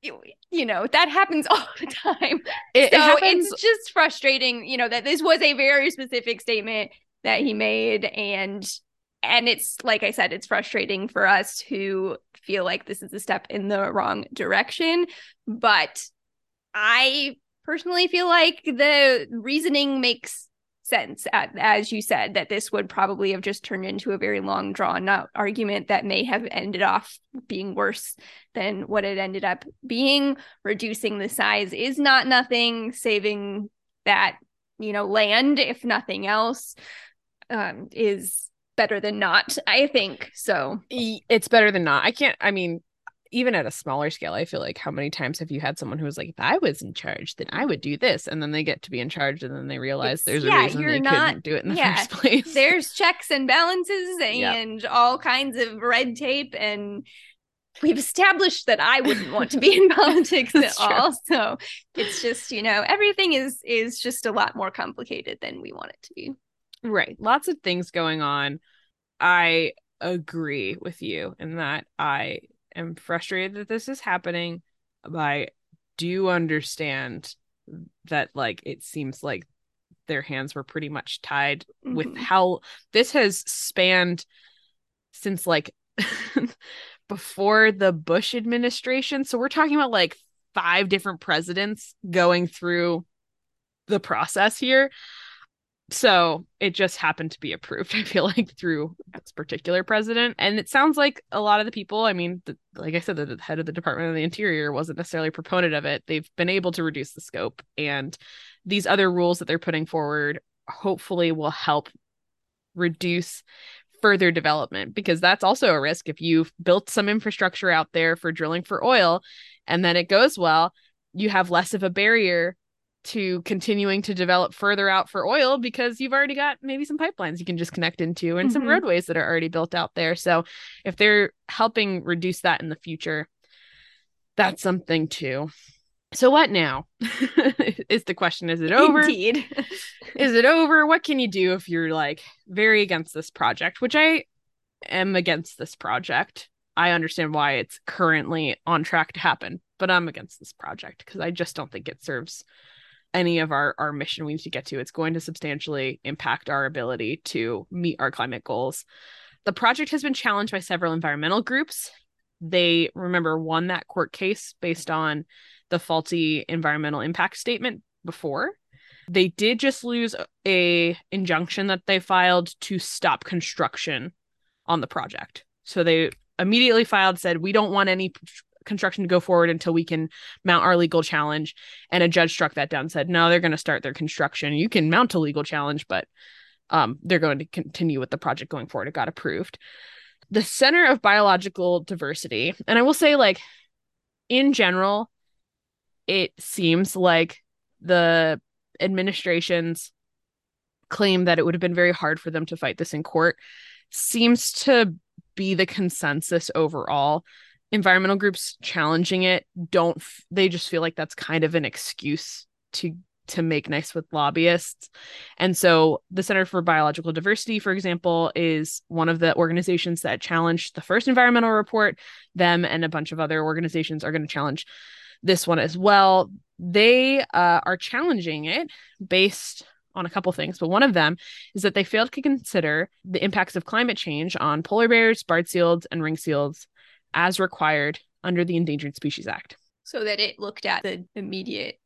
you, know that happens all the time. It, it so happens it's just frustrating, you know, that this was a very specific statement that he made and and it's like I said, it's frustrating for us who feel like this is a step in the wrong direction. But I personally feel like the reasoning makes sense, as you said, that this would probably have just turned into a very long, drawn out argument that may have ended off being worse than what it ended up being. Reducing the size is not nothing, saving that, you know, land, if nothing else, um, is better than not, I think. So, it's better than not. I can't, I mean, even at a smaller scale, I feel like how many times have you had someone who was like, if I was in charge, then I would do this. And then they get to be in charge and then they realize It's- there's yeah, a reason you're they not- couldn't do it in the yeah, first place. there's checks and balances Yeah. and all kinds of red tape and we've established that I wouldn't want to be in politics at That's true. all. So it's just, you know, everything is is just a lot more complicated than we want it to be. Right. Lots of things going on. I agree with you in that I am frustrated that this is happening, but I do understand that like it seems like their hands were pretty much tied with Mhm. how this has spanned since like before the Bush administration. So we're talking about like five different presidents going through the process here. So it just happened to be approved, I feel like, through this particular president. And it sounds like a lot of the people, I mean, the, like I said, the, the head of the Department of the Interior wasn't necessarily a proponent of it. They've been able to reduce the scope. And these other rules that they're putting forward hopefully will help reduce further development because that's also a risk if you've built some infrastructure out there for drilling for oil and then it goes well you have less of a barrier to continuing to develop further out for oil because you've already got maybe some pipelines you can just connect into and some Mhm. roadways that are already built out there so if they're helping reduce that in the future that's something too so what now is the question is it over Indeed. is it over? What can you do if you're like very against this project, which I am against this project. I understand why it's currently on track to happen, but I'm against this project because I just don't think it serves any of our our mission we need to get to. It's going to substantially impact our ability to meet our climate goals. The project has been challenged by several environmental groups. They remember won that court case based on the faulty environmental impact statement before they did just lose a injunction that they filed to stop construction on the project so they immediately filed said we don't want any construction to go forward until we can mount our legal challenge. And a judge struck that down said no they're going to start their construction. You can mount a legal challenge but um, they're going to continue with the project going forward. It got approved. The center of biological diversity and i will say like in general it seems like the administration's claim that it would have been very hard for them to fight this in court seems to be the consensus overall. Environmental groups challenging it don't f- they just feel like that's kind of an excuse to to make nice with lobbyists. And so the Center for Biological Diversity, for example, is one of the organizations that challenged the first environmental report. Them and a bunch of other organizations are going to challenge this one as well. They uh, are challenging it based on a couple things, but one of them is that they failed to consider the impacts of climate change on polar bears, bearded seals, and ring seals as required under the Endangered Species Act. so that it looked at the immediate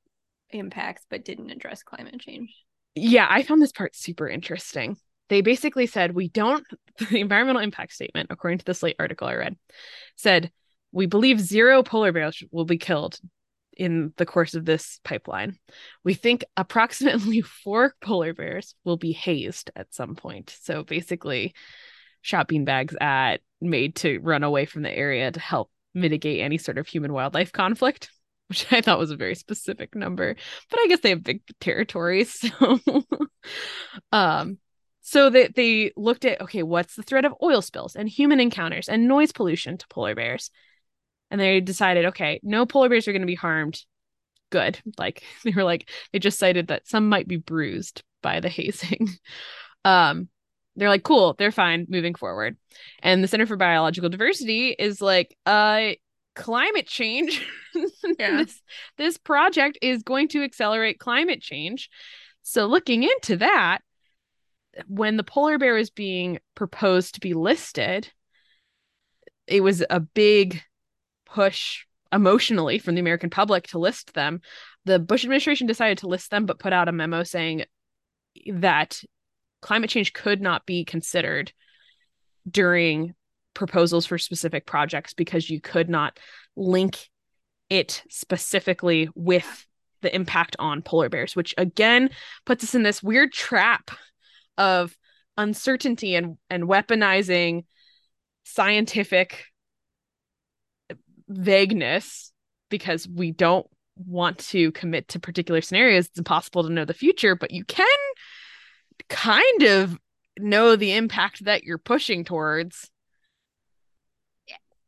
impacts but didn't address climate change. Yeah, I found this part super interesting. They basically said, we don't, the environmental impact statement, according to the Slate article I read, said, we believe zero polar bears will be killed in the course of this pipeline. We think approximately four polar bears will be hazed at some point. So basically, shot beanbags at, made to run away from the area to help mitigate any sort of human wildlife conflict, which I thought was a very specific number. But I guess they have big territories. So, um, so they, they looked at okay, what's the threat of oil spills and human encounters and noise pollution to polar bears? And they decided, okay, no polar bears are going to be harmed. Good. Like they were like, they just cited that some might be bruised by the hazing. Um, they're like, cool, they're fine moving forward. And the Center for Biological Diversity is like, uh, climate change. Yeah. this this project is going to accelerate climate change. So looking into that, when the polar bear was being proposed to be listed, it was a big push emotionally from the American public to list them. The Bush administration decided to list them, but put out a memo saying that climate change could not be considered during proposals for specific projects because you could not link it specifically with the impact on polar bears, which again puts us in this weird trap of uncertainty and, and weaponizing scientific vagueness because we don't want to commit to particular scenarios. It's impossible to know the future, but you can kind of know the impact that you're pushing towards.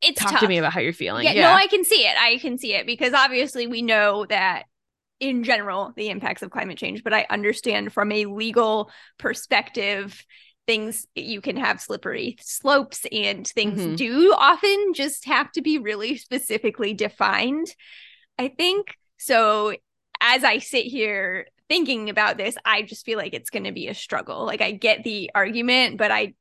it's talk tough. to me about how you're feeling. yeah, Yeah, no, I can see it. I can see it because obviously we know that in general the impacts of climate change, but I understand from a legal perspective things you can have slippery slopes and things Mhm. do often just have to be really specifically defined. I think so as I sit here thinking about this, I just feel like it's going to be a struggle. Like I get the argument, but I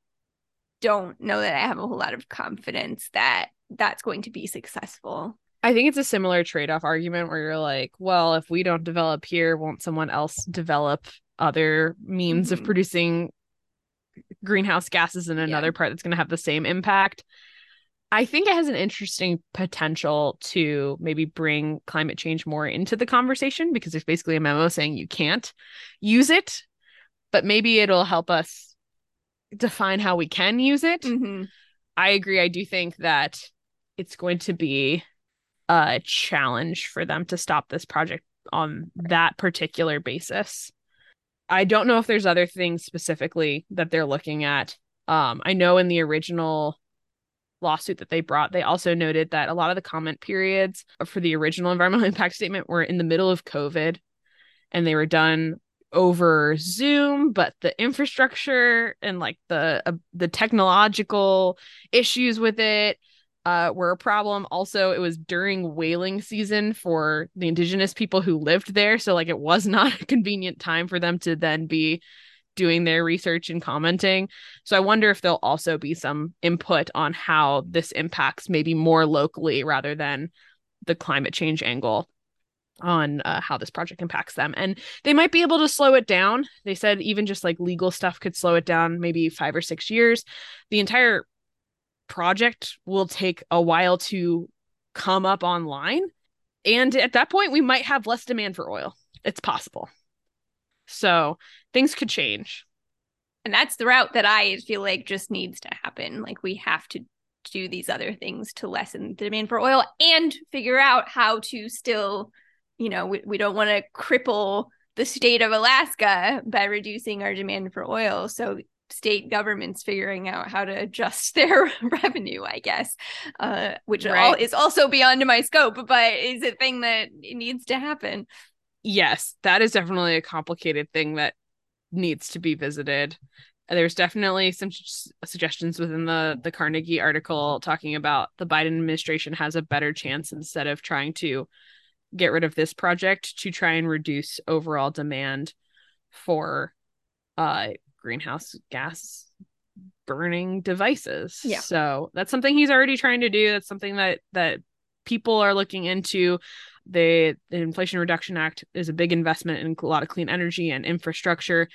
don't know that I have a whole lot of confidence that that's going to be successful. I think it's a similar trade-off argument where you're like, well, if we don't develop here, won't someone else develop other means of Mhm. producing greenhouse gases in another part that's going to have the same impact? I think it has an interesting potential to maybe bring climate change more into the conversation because there's basically a memo saying you can't use it, but maybe it'll help us define how we can use it. Mhm. I agree. I do think that it's going to be a challenge for them to stop this project on that particular basis. I don't know if there's other things specifically that they're looking at. Um, I know in the original lawsuit that they brought, they also noted that a lot of the comment periods for the original environmental impact statement were in the middle of COVID and they were done over Zoom, but the infrastructure and like the uh, the technological issues with it uh, were a problem. Also, it was during whaling season for the indigenous people who lived there, so like it was not a convenient time for them to then be doing their research and commenting. So I wonder if there'll also be some input on how this impacts maybe more locally rather than the climate change angle on uh, how this project impacts them. And they might be able to slow it down. They said even just like legal stuff could slow it down maybe 5 or 6 years. The entire project will take a while to come up online. And at that point we might have less demand for oil. It's possible. So, things could change. And that's the route that I feel like just needs to happen. Like we have to do these other things to lessen the demand for oil and figure out how to still, you know, we, we don't want to cripple the state of Alaska by reducing our demand for oil. So state governments figuring out how to adjust their revenue, I guess, uh, which Right. all is also beyond my scope, but is a thing that needs to happen. Yes, that is definitely a complicated thing that needs to be visited. There's definitely some suggestions within the the Carnegie article talking about the Biden administration has a better chance instead of trying to get rid of this project to try and reduce overall demand for uh greenhouse gas burning devices. Yeah. So that's something he's already trying to do. That's something that that people are looking into. The, the Inflation Reduction Act is a big investment in a lot of clean energy and infrastructure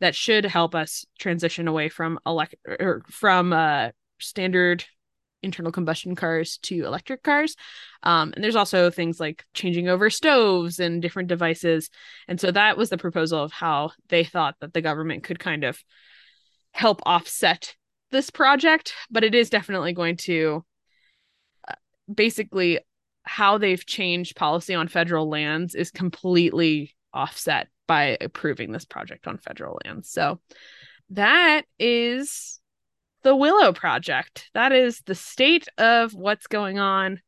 that should help us transition away from elect or from uh standard internal combustion cars to electric cars. Um, and there's also things like changing over stoves and different devices. And so that was the proposal of how they thought that the government could kind of help offset this project. But it is definitely going to basically how they've changed policy on federal lands is completely offset by approving this project on federal lands. So that is the Willow Project. That is the state of what's going on.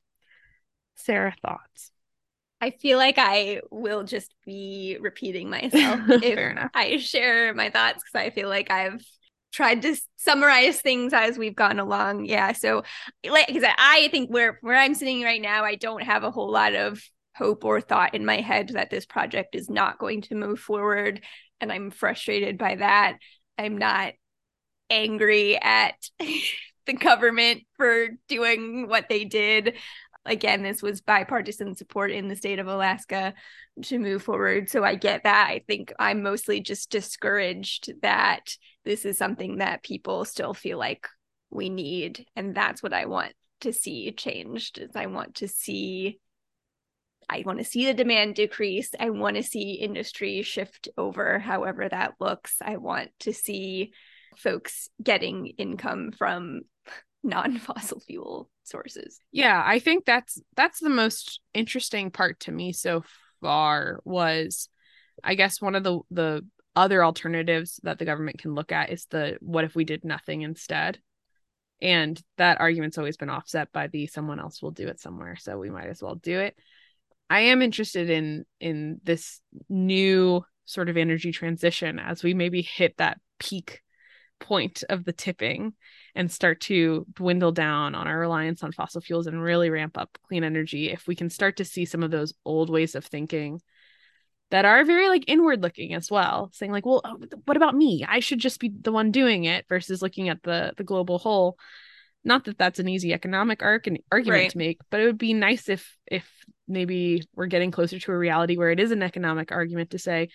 Sara, thoughts? I feel like I will just be repeating myself if enough. I share my thoughts because I feel like I've tried to summarize things as we've gone along. Yeah. So like I said, I think where where I'm sitting right now, I don't have a whole lot of hope or thought in my head that this project is not going to move forward. And I'm frustrated by that. I'm not angry at the government for doing what they did. Again, this was bipartisan support in the state of Alaska to move forward. So I get that. I think I'm mostly just discouraged that this is something that people still feel like we need. And that's what I want to see changed is I want to see I want to see the demand decrease. I want to see industry shift over, however that looks. I want to see folks getting income from non-fossil fuel sources. Yeah, I think that's that's the most interesting part to me so far was I guess one of the the other alternatives that the government can look at is the what if we did nothing instead. And that argument's always been offset by the someone else will do it somewhere, so we might as well do it. I am interested in in this new sort of energy transition as we maybe hit that peak point of the tipping and start to dwindle down on our reliance on fossil fuels and really ramp up clean energy if we can start to see some of those old ways of thinking that are very like inward looking as well saying like well oh, what about me i should just be the one doing it versus looking at the the global whole not that that's an easy economic arc and argument right. to make but it would be nice if if maybe we're getting closer to a reality where it is an economic argument to say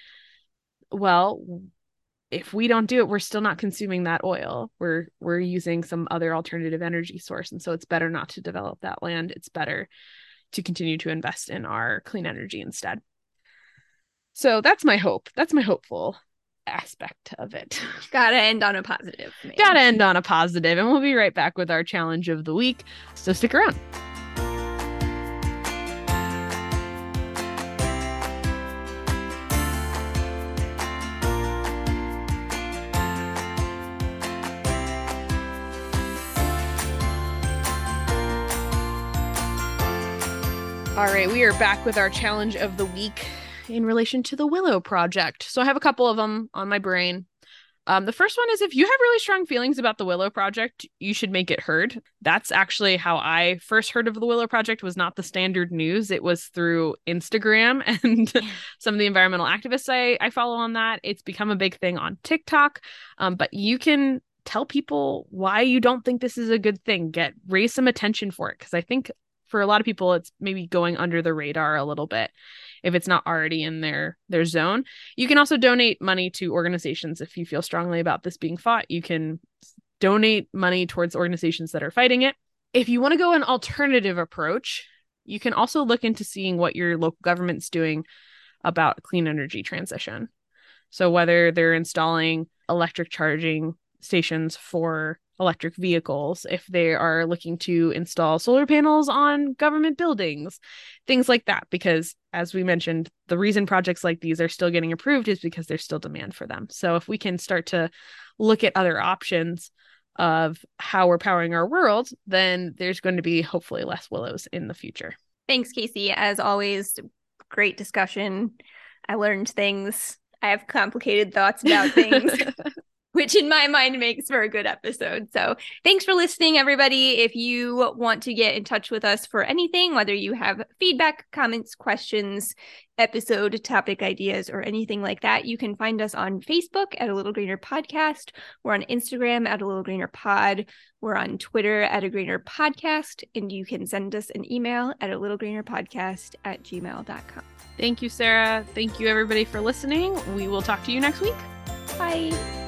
well if we don't do it we're still not consuming that oil. We're we're using some other alternative energy source. And so it's better not to develop that land. It's better to continue to invest in our clean energy instead. So that's my hope. That's my hopeful aspect of it. Gotta end on a positive gotta end on a positive. And we'll be right back with our challenge of the week. So stick around All right, we are back with our challenge of the week in relation to the Willow Project. So I have a couple of them on my brain. Um, the first one is if you have really strong feelings about the Willow Project, you should make it heard. That's actually how I first heard of the Willow Project was not the standard news. It was through Instagram and some of the environmental activists I, I follow on that. It's become a big thing on TikTok. Um, but you can tell people why you don't think this is a good thing. Get raise some attention for it. Cause I think for a lot of people it's maybe going under the radar a little bit if it's not already in their their zone. You can also donate money to organizations if you feel strongly about this being fought. You can donate money towards organizations that are fighting it. If you want to go an alternative approach you can also look into seeing what your local government's doing about clean energy transition. So whether they're installing electric charging stations for electric vehicles, if they are looking to install solar panels on government buildings, things like that. Because as we mentioned, the reason projects like these are still getting approved is because there's still demand for them. So if we can start to look at other options of how we're powering our world, then there's going to be hopefully less willows in the future. Thanks, Casey. As always, great discussion. I learned things. I have complicated thoughts about things. which in my mind makes for a good episode. So thanks for listening, everybody. If you want to get in touch with us for anything, whether you have feedback, comments, questions, episode topic ideas, or anything like that, you can find us on Facebook at A Little Greener Podcast. We're on Instagram at A Little Greener Pod. We're on Twitter at A Greener Podcast. And you can send us an email at A Little Greener Podcast at gmail.com. Thank you, Sara. Thank you, everybody, for listening. We will talk to you next week. Bye.